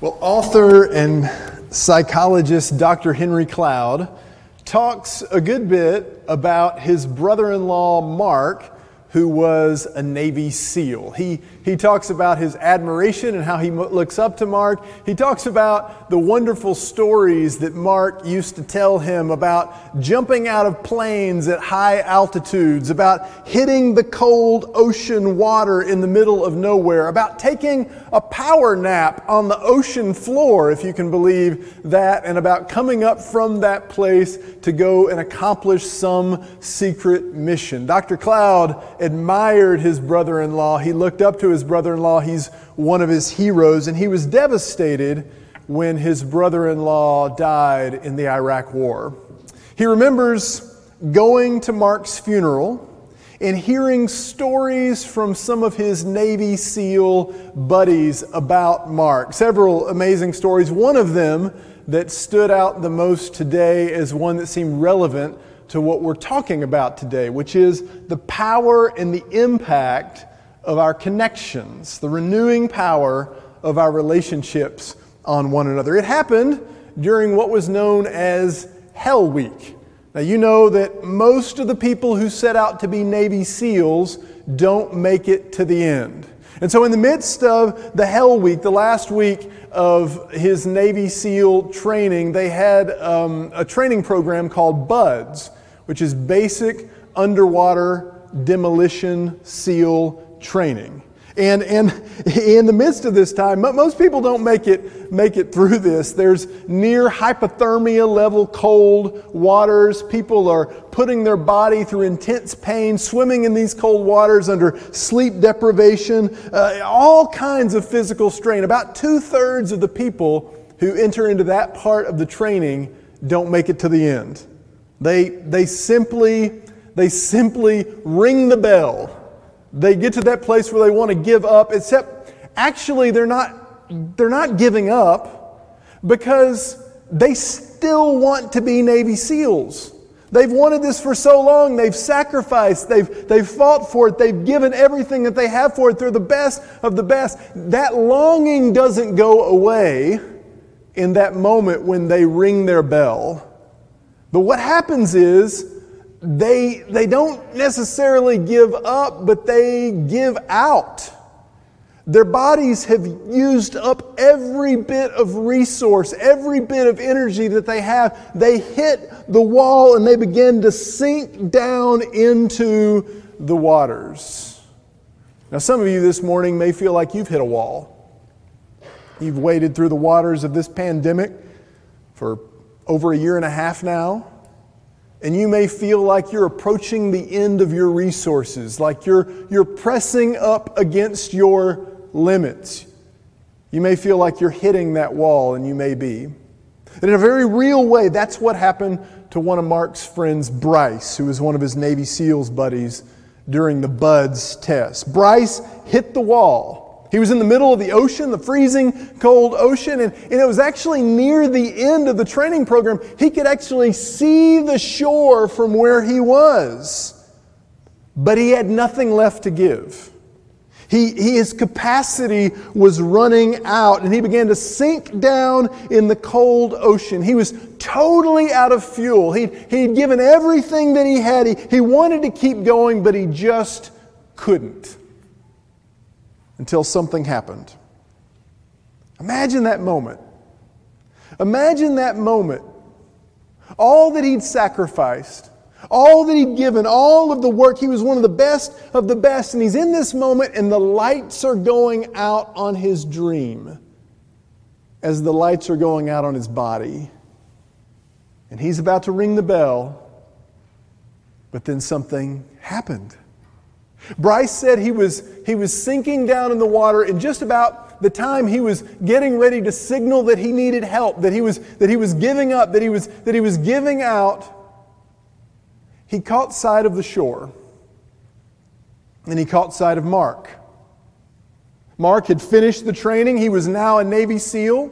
Well, author and psychologist Dr. Henry Cloud talks a good bit about his brother in law, Mark, who was a Navy SEAL. He, he talks about his admiration and how he looks up to Mark. He talks about the wonderful stories that Mark used to tell him about jumping out of planes at high altitudes, about hitting the cold ocean water in the middle of nowhere, about taking a power nap on the ocean floor, if you can believe that, and about coming up from that place to go and accomplish some secret mission. Dr. Cloud admired his brother in law. He looked up to his brother in law. He's one of his heroes, and he was devastated when his brother in law died in the Iraq War. He remembers going to Mark's funeral and hearing stories from some of his Navy SEAL buddies about Mark. Several amazing stories. One of them that stood out the most today is one that seemed relevant to what we're talking about today, which is the power and the impact of our connections, the renewing power of our relationships on one another. It happened during what was known as Hell Week. Now, you know that most of the people who set out to be Navy SEALs don't make it to the end. And so, in the midst of the Hell Week, the last week of his Navy SEAL training, they had um, a training program called BUDS which is basic underwater demolition SEAL training. And, and in the midst of this time, most people don't make it, make it through this. There's near hypothermia level cold waters. People are putting their body through intense pain, swimming in these cold waters under sleep deprivation, uh, all kinds of physical strain. About two thirds of the people who enter into that part of the training don't make it to the end. They, they, simply, they simply ring the bell. They get to that place where they want to give up, except actually they're not, they're not giving up because they still want to be Navy SEALs. They've wanted this for so long. They've sacrificed. They've, they've fought for it. They've given everything that they have for it. They're the best of the best. That longing doesn't go away in that moment when they ring their bell. But what happens is they, they don't necessarily give up, but they give out. Their bodies have used up every bit of resource, every bit of energy that they have. They hit the wall and they begin to sink down into the waters. Now, some of you this morning may feel like you've hit a wall. You've waded through the waters of this pandemic for over a year and a half now. And you may feel like you're approaching the end of your resources, like you're, you're pressing up against your limits. You may feel like you're hitting that wall, and you may be. And in a very real way, that's what happened to one of Mark's friends, Bryce, who was one of his Navy SEALs buddies during the BUDS test. Bryce hit the wall. He was in the middle of the ocean, the freezing cold ocean, and, and, it was actually near the end of the training program. He could actually see the shore from where he was, but he had nothing left to give. He, he, his capacity was running out, and he began to sink down in the cold ocean. He was totally out of fuel. He'd, he'd given everything that he had. He, he wanted to keep going, but he just couldn't until something happened. Imagine that moment. Imagine that moment. All that he'd sacrificed, all that he'd given, all of the work. He was one of the best of the best. And he's in this moment, and the lights are going out on his dream as the lights are going out on his body. And he's about to ring the bell, but then something happened. Bryce said he was, he was sinking down in the water and just about the time he was getting ready to signal that he needed help, that he was, that he was giving up, that he was, that he was giving out. He caught sight of the shore and he caught sight of Mark. Mark had finished the training, he was now a Navy SEAL.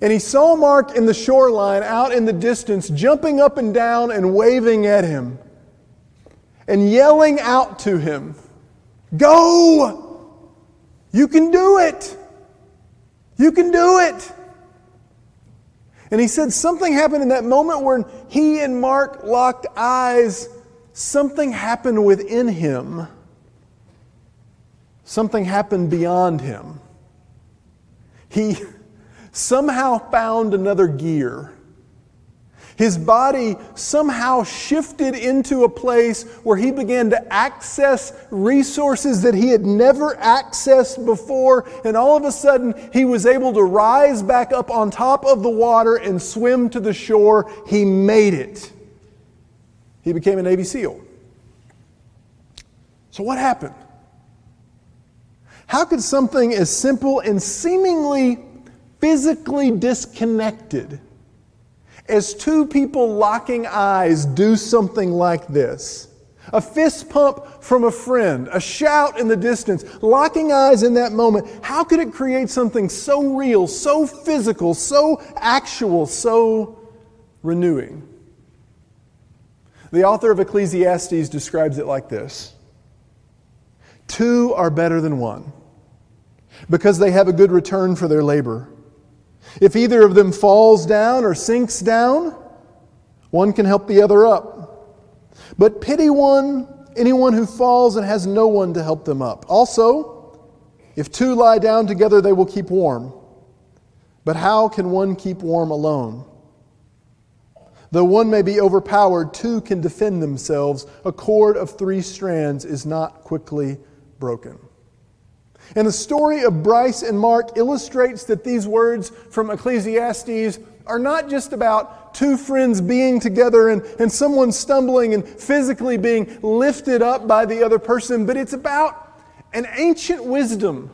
And he saw Mark in the shoreline out in the distance, jumping up and down and waving at him and yelling out to him, Go! You can do it! You can do it. And he said something happened in that moment when he and Mark locked eyes. Something happened within him. Something happened beyond him. He somehow found another gear. His body somehow shifted into a place where he began to access resources that he had never accessed before. And all of a sudden, he was able to rise back up on top of the water and swim to the shore. He made it. He became a Navy SEAL. So, what happened? How could something as simple and seemingly physically disconnected as two people locking eyes do something like this. A fist pump from a friend, a shout in the distance, locking eyes in that moment. How could it create something so real, so physical, so actual, so renewing? The author of Ecclesiastes describes it like this Two are better than one because they have a good return for their labor. If either of them falls down or sinks down, one can help the other up. But pity one, anyone who falls and has no one to help them up. Also, if two lie down together, they will keep warm. But how can one keep warm alone? Though one may be overpowered, two can defend themselves. A cord of three strands is not quickly broken. And the story of Bryce and Mark illustrates that these words from Ecclesiastes are not just about two friends being together and, and someone stumbling and physically being lifted up by the other person, but it's about an ancient wisdom.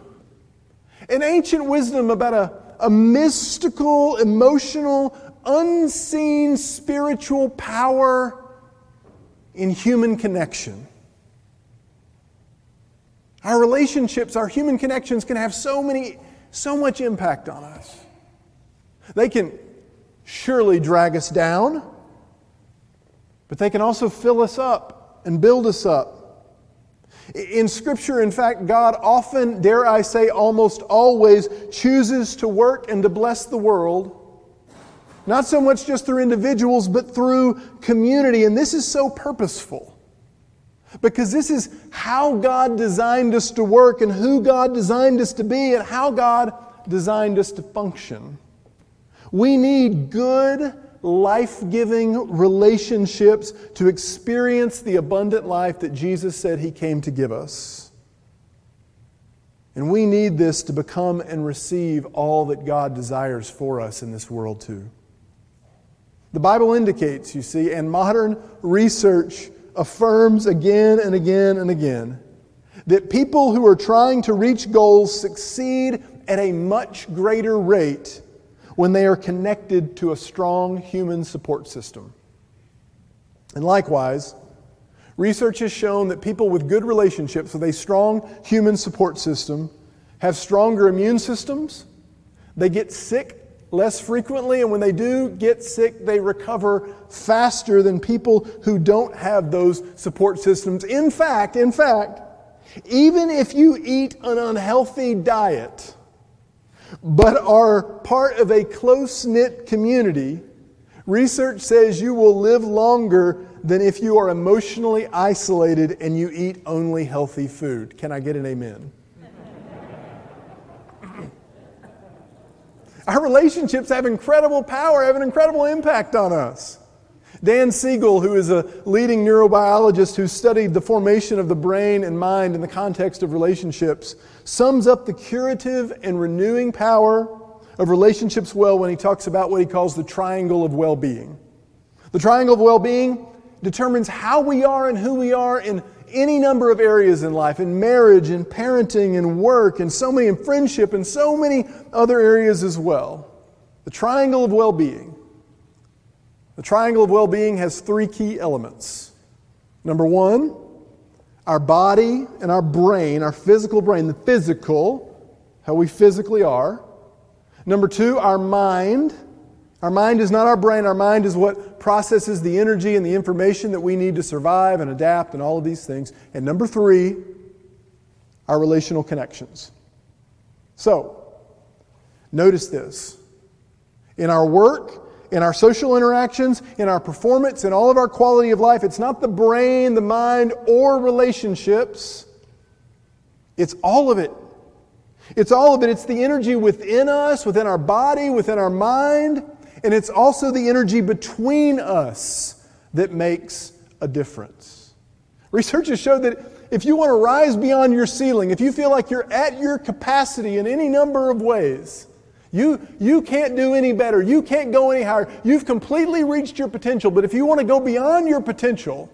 An ancient wisdom about a, a mystical, emotional, unseen spiritual power in human connection. Our relationships, our human connections can have so many, so much impact on us. They can surely drag us down, but they can also fill us up and build us up. In Scripture, in fact, God often, dare I say, almost always chooses to work and to bless the world, not so much just through individuals, but through community. And this is so purposeful. Because this is how God designed us to work and who God designed us to be and how God designed us to function. We need good, life giving relationships to experience the abundant life that Jesus said He came to give us. And we need this to become and receive all that God desires for us in this world, too. The Bible indicates, you see, and modern research affirms again and again and again that people who are trying to reach goals succeed at a much greater rate when they are connected to a strong human support system. And likewise, research has shown that people with good relationships with a strong human support system have stronger immune systems, they get sick less frequently, and when they do get sick, they recover faster than people who don't have those support systems. In fact, in fact, even if you eat an unhealthy diet, but are part of a close knit community, research says you will live longer than if you are emotionally isolated and you eat only healthy food. Can I get an amen? Our relationships have incredible power, have an incredible impact on us. Dan Siegel, who is a leading neurobiologist who studied the formation of the brain and mind in the context of relationships, sums up the curative and renewing power of relationships well when he talks about what he calls the triangle of well being. The triangle of well being determines how we are and who we are in any number of areas in life, in marriage, in parenting, in work, and so many in friendship, and so many other areas as well. The triangle of well being. The triangle of well being has three key elements. Number one, our body and our brain, our physical brain, the physical, how we physically are. Number two, our mind our mind is not our brain. Our mind is what processes the energy and the information that we need to survive and adapt and all of these things. And number three, our relational connections. So, Notice this. In our work, in our social interactions, in our performance, in all of our quality of life, it's not the brain, the mind, or relationships. It's all of it. It's all of it. It's the energy within us, within our body, within our mind, and it's also the energy between us that makes a difference. Research has showed that if you want to rise beyond your ceiling, if you feel like you're at your capacity in any number of ways, you, you can't do any better. You can't go any higher. You've completely reached your potential. But if you want to go beyond your potential,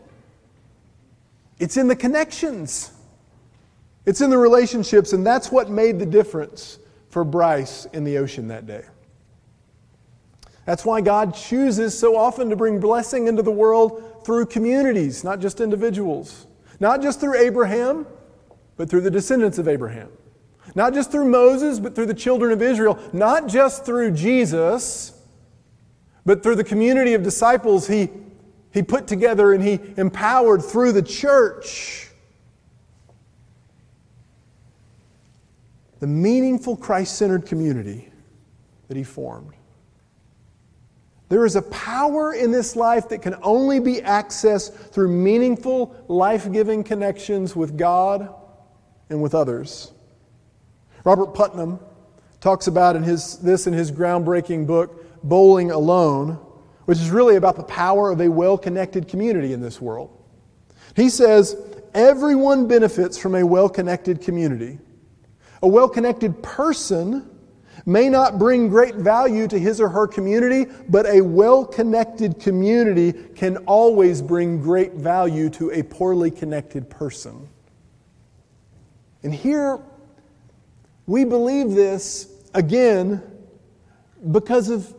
it's in the connections, it's in the relationships. And that's what made the difference for Bryce in the ocean that day. That's why God chooses so often to bring blessing into the world through communities, not just individuals. Not just through Abraham, but through the descendants of Abraham. Not just through Moses, but through the children of Israel. Not just through Jesus, but through the community of disciples he, he put together and he empowered through the church. The meaningful Christ centered community that he formed. There is a power in this life that can only be accessed through meaningful, life giving connections with God and with others. Robert Putnam talks about in his, this in his groundbreaking book, Bowling Alone, which is really about the power of a well connected community in this world. He says, Everyone benefits from a well connected community. A well connected person may not bring great value to his or her community, but a well connected community can always bring great value to a poorly connected person. And here, we believe this again because of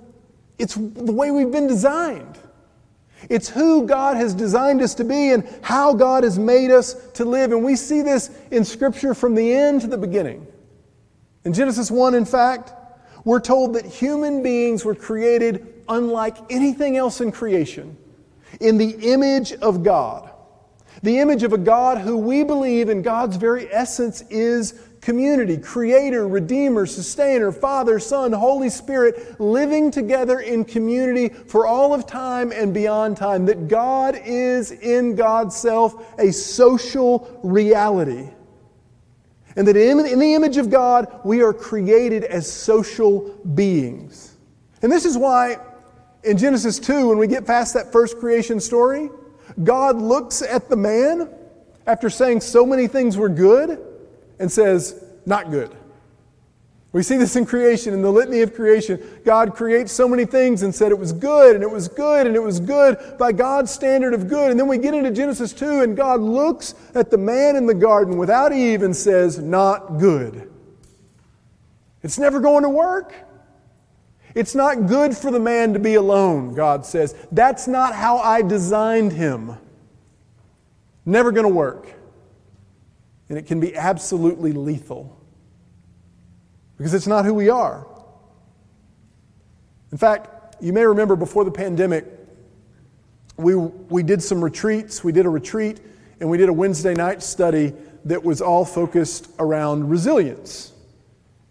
it's the way we've been designed. It's who God has designed us to be and how God has made us to live. And we see this in Scripture from the end to the beginning. In Genesis 1, in fact, we're told that human beings were created unlike anything else in creation, in the image of God. The image of a God who we believe in God's very essence is community, creator, redeemer, sustainer, Father, Son, Holy Spirit, living together in community for all of time and beyond time. That God is in God's self a social reality. And that in, in the image of God, we are created as social beings. And this is why in Genesis 2, when we get past that first creation story, God looks at the man after saying so many things were good and says, Not good. We see this in creation, in the litany of creation. God creates so many things and said it was good, and it was good, and it was good by God's standard of good. And then we get into Genesis 2, and God looks at the man in the garden without Eve and says, Not good. It's never going to work. It's not good for the man to be alone, God says. That's not how I designed him. Never going to work. And it can be absolutely lethal because it's not who we are. In fact, you may remember before the pandemic, we, we did some retreats. We did a retreat and we did a Wednesday night study that was all focused around resilience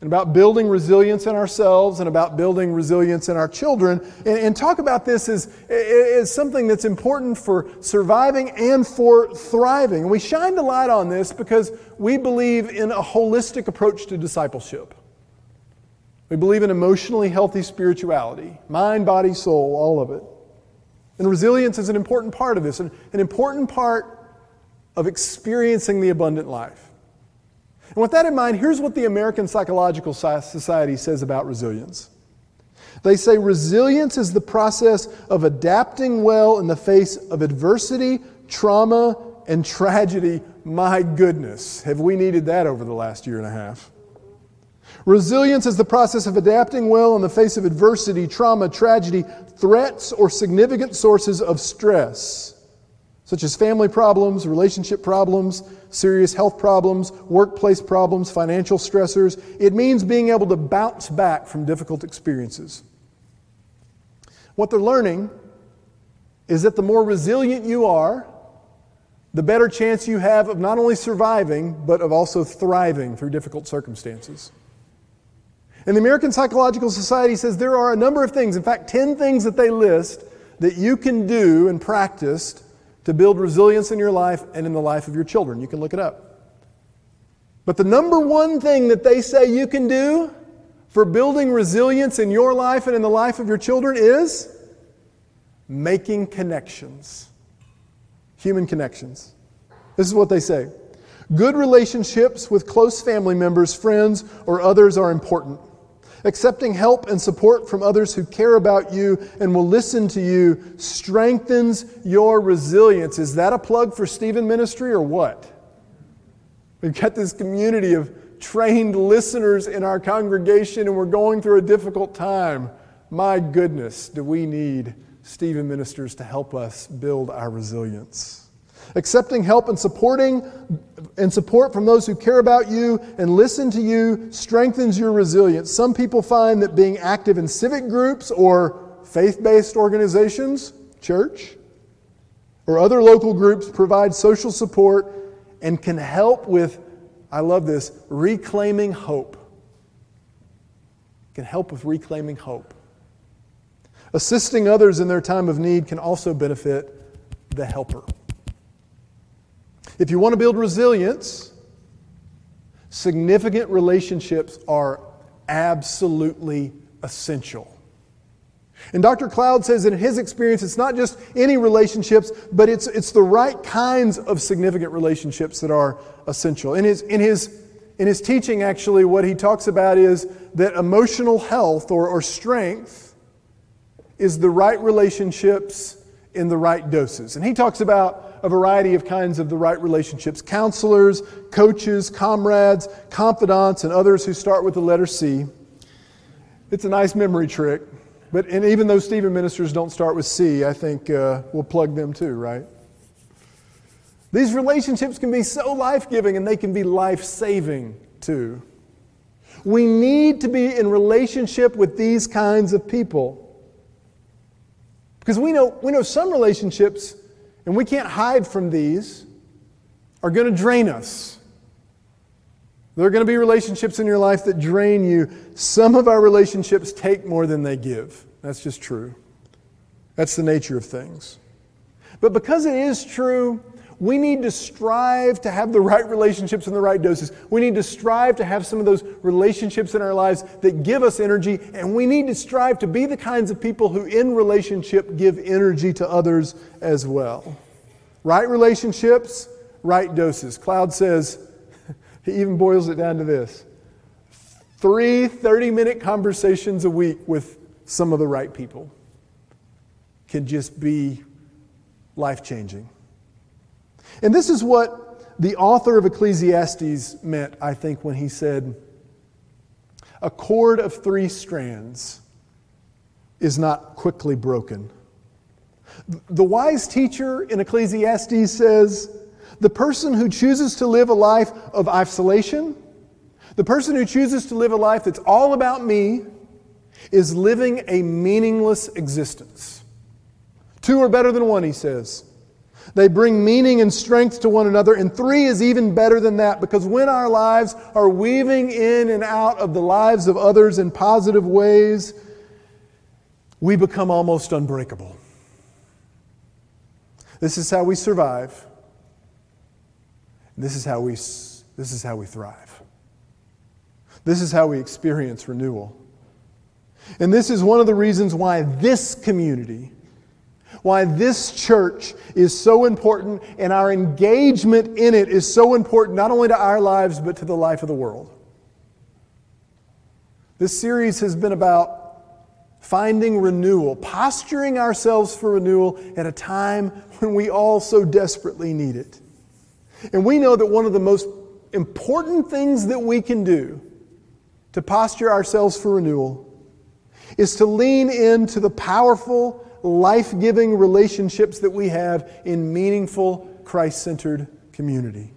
and about building resilience in ourselves and about building resilience in our children. And, and, talk about this as, as something that's important for surviving and for thriving. And we shined a light on this because we believe in a holistic approach to discipleship. We believe in emotionally healthy spirituality mind, body, soul, all of it. And resilience is an important part of this, an, an important part of experiencing the abundant life. And with that in mind, here's what the American Psychological Society says about resilience. They say resilience is the process of adapting well in the face of adversity, trauma, and tragedy. My goodness, have we needed that over the last year and a half? Resilience is the process of adapting well in the face of adversity, trauma, tragedy, threats, or significant sources of stress, such as family problems, relationship problems, serious health problems, workplace problems, financial stressors. It means being able to bounce back from difficult experiences. What they're learning is that the more resilient you are, the better chance you have of not only surviving, but of also thriving through difficult circumstances. And the American Psychological Society says there are a number of things, in fact, 10 things that they list that you can do and practice to build resilience in your life and in the life of your children. You can look it up. But the number one thing that they say you can do for building resilience in your life and in the life of your children is making connections. Human connections. This is what they say Good relationships with close family members, friends, or others are important. Accepting help and support from others who care about you and will listen to you strengthens your resilience. Is that a plug for Stephen Ministry or what? We've got this community of trained listeners in our congregation and we're going through a difficult time. My goodness, do we need Stephen ministers to help us build our resilience? Accepting help and supporting and support from those who care about you and listen to you strengthens your resilience. Some people find that being active in civic groups or faith-based organizations, church, or other local groups provide social support and can help with I love this, reclaiming hope. Can help with reclaiming hope. Assisting others in their time of need can also benefit the helper. If you want to build resilience, significant relationships are absolutely essential. And Dr. Cloud says in his experience, it's not just any relationships, but it's, it's the right kinds of significant relationships that are essential. In his, in, his, in his teaching, actually, what he talks about is that emotional health or, or strength is the right relationships in the right doses. And he talks about a variety of kinds of the right relationships counselors, coaches, comrades, confidants, and others who start with the letter C. It's a nice memory trick. But and even though Stephen ministers don't start with C, I think uh, we'll plug them too, right? These relationships can be so life giving and they can be life saving too. We need to be in relationship with these kinds of people. Because we know, we know some relationships and we can't hide from these, are going to drain us. There are going to be relationships in your life that drain you. Some of our relationships take more than they give. That's just true. That's the nature of things. But because it is true, we need to strive to have the right relationships in the right doses. We need to strive to have some of those relationships in our lives that give us energy, and we need to strive to be the kinds of people who, in relationship, give energy to others as well. Right relationships, right doses. Cloud says, he even boils it down to this three 30 minute conversations a week with some of the right people can just be life changing. And this is what the author of Ecclesiastes meant, I think, when he said, A cord of three strands is not quickly broken. The wise teacher in Ecclesiastes says, The person who chooses to live a life of isolation, the person who chooses to live a life that's all about me, is living a meaningless existence. Two are better than one, he says. They bring meaning and strength to one another. And three is even better than that because when our lives are weaving in and out of the lives of others in positive ways, we become almost unbreakable. This is how we survive. This is how we, this is how we thrive. This is how we experience renewal. And this is one of the reasons why this community why this church is so important and our engagement in it is so important, not only to our lives, but to the life of the world. This series has been about finding renewal, posturing ourselves for renewal at a time when we all so desperately need it. And we know that one of the most important things that we can do to posture ourselves for renewal is to lean into the powerful life giving relationships that we have in meaningful, Christ centered community.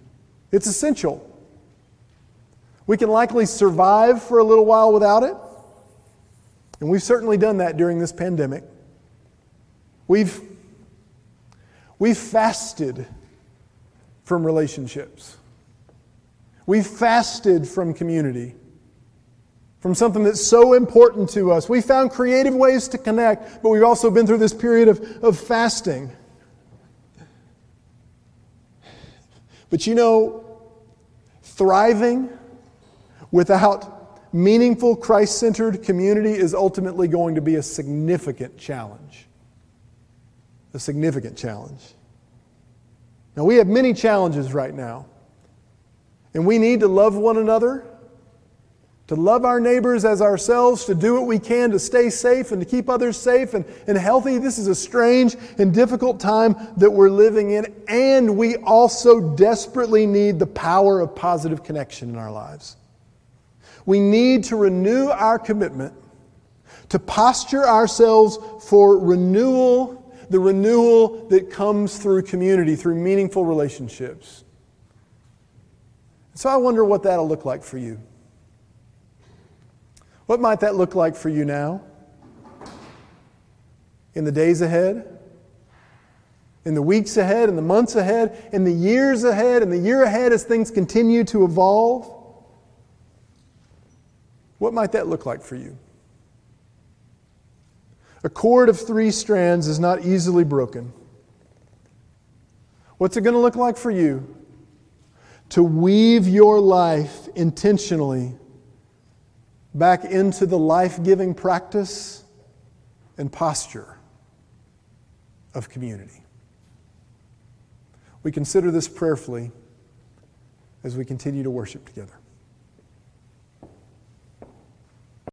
It's essential. We can likely survive for a little while without it, and we've certainly done that during this pandemic. We've, we've fasted from relationships. We've fasted from community. From something that's so important to us. We found creative ways to connect, but we've also been through this period of, of fasting. But you know, thriving without meaningful Christ centered community is ultimately going to be a significant challenge. A significant challenge. Now, we have many challenges right now, and we need to love one another to love our neighbors as ourselves, to do what we can to stay safe and to keep others safe and, and healthy. This is a strange and difficult time that we're living in, and we also desperately need the power of positive connection in our lives. We need to renew our commitment to posture ourselves for renewal, the renewal that comes through community, through meaningful relationships. So I wonder what that'll look like for you. What might that look like for you now? In the days ahead? In the weeks ahead? In the months ahead? In the years ahead? In the year ahead as things continue to evolve? What might that look like for you? A cord of three strands is not easily broken. What's it going to look like for you? To weave your life intentionally back into the life giving practice and posture of community. We consider this prayerfully as we continue to worship together.